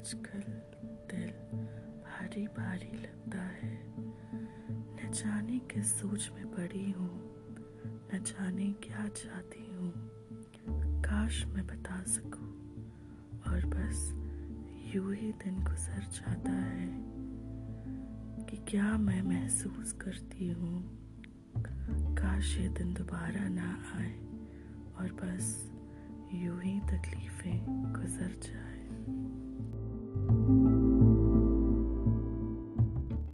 आजकल दिल भारी भारी लगता है। न जाने किस सोच में पड़ी हूँ, न जाने क्या चाहती हूँ। काश मैं बता सकूँ, और बस यूँ ही दिन गुजर जाता है कि क्या मैं महसूस करती हूँ। काश ये दिन दोबारा ना आए, और बस यूँ ही तकलीफ़ें गुजर जाए।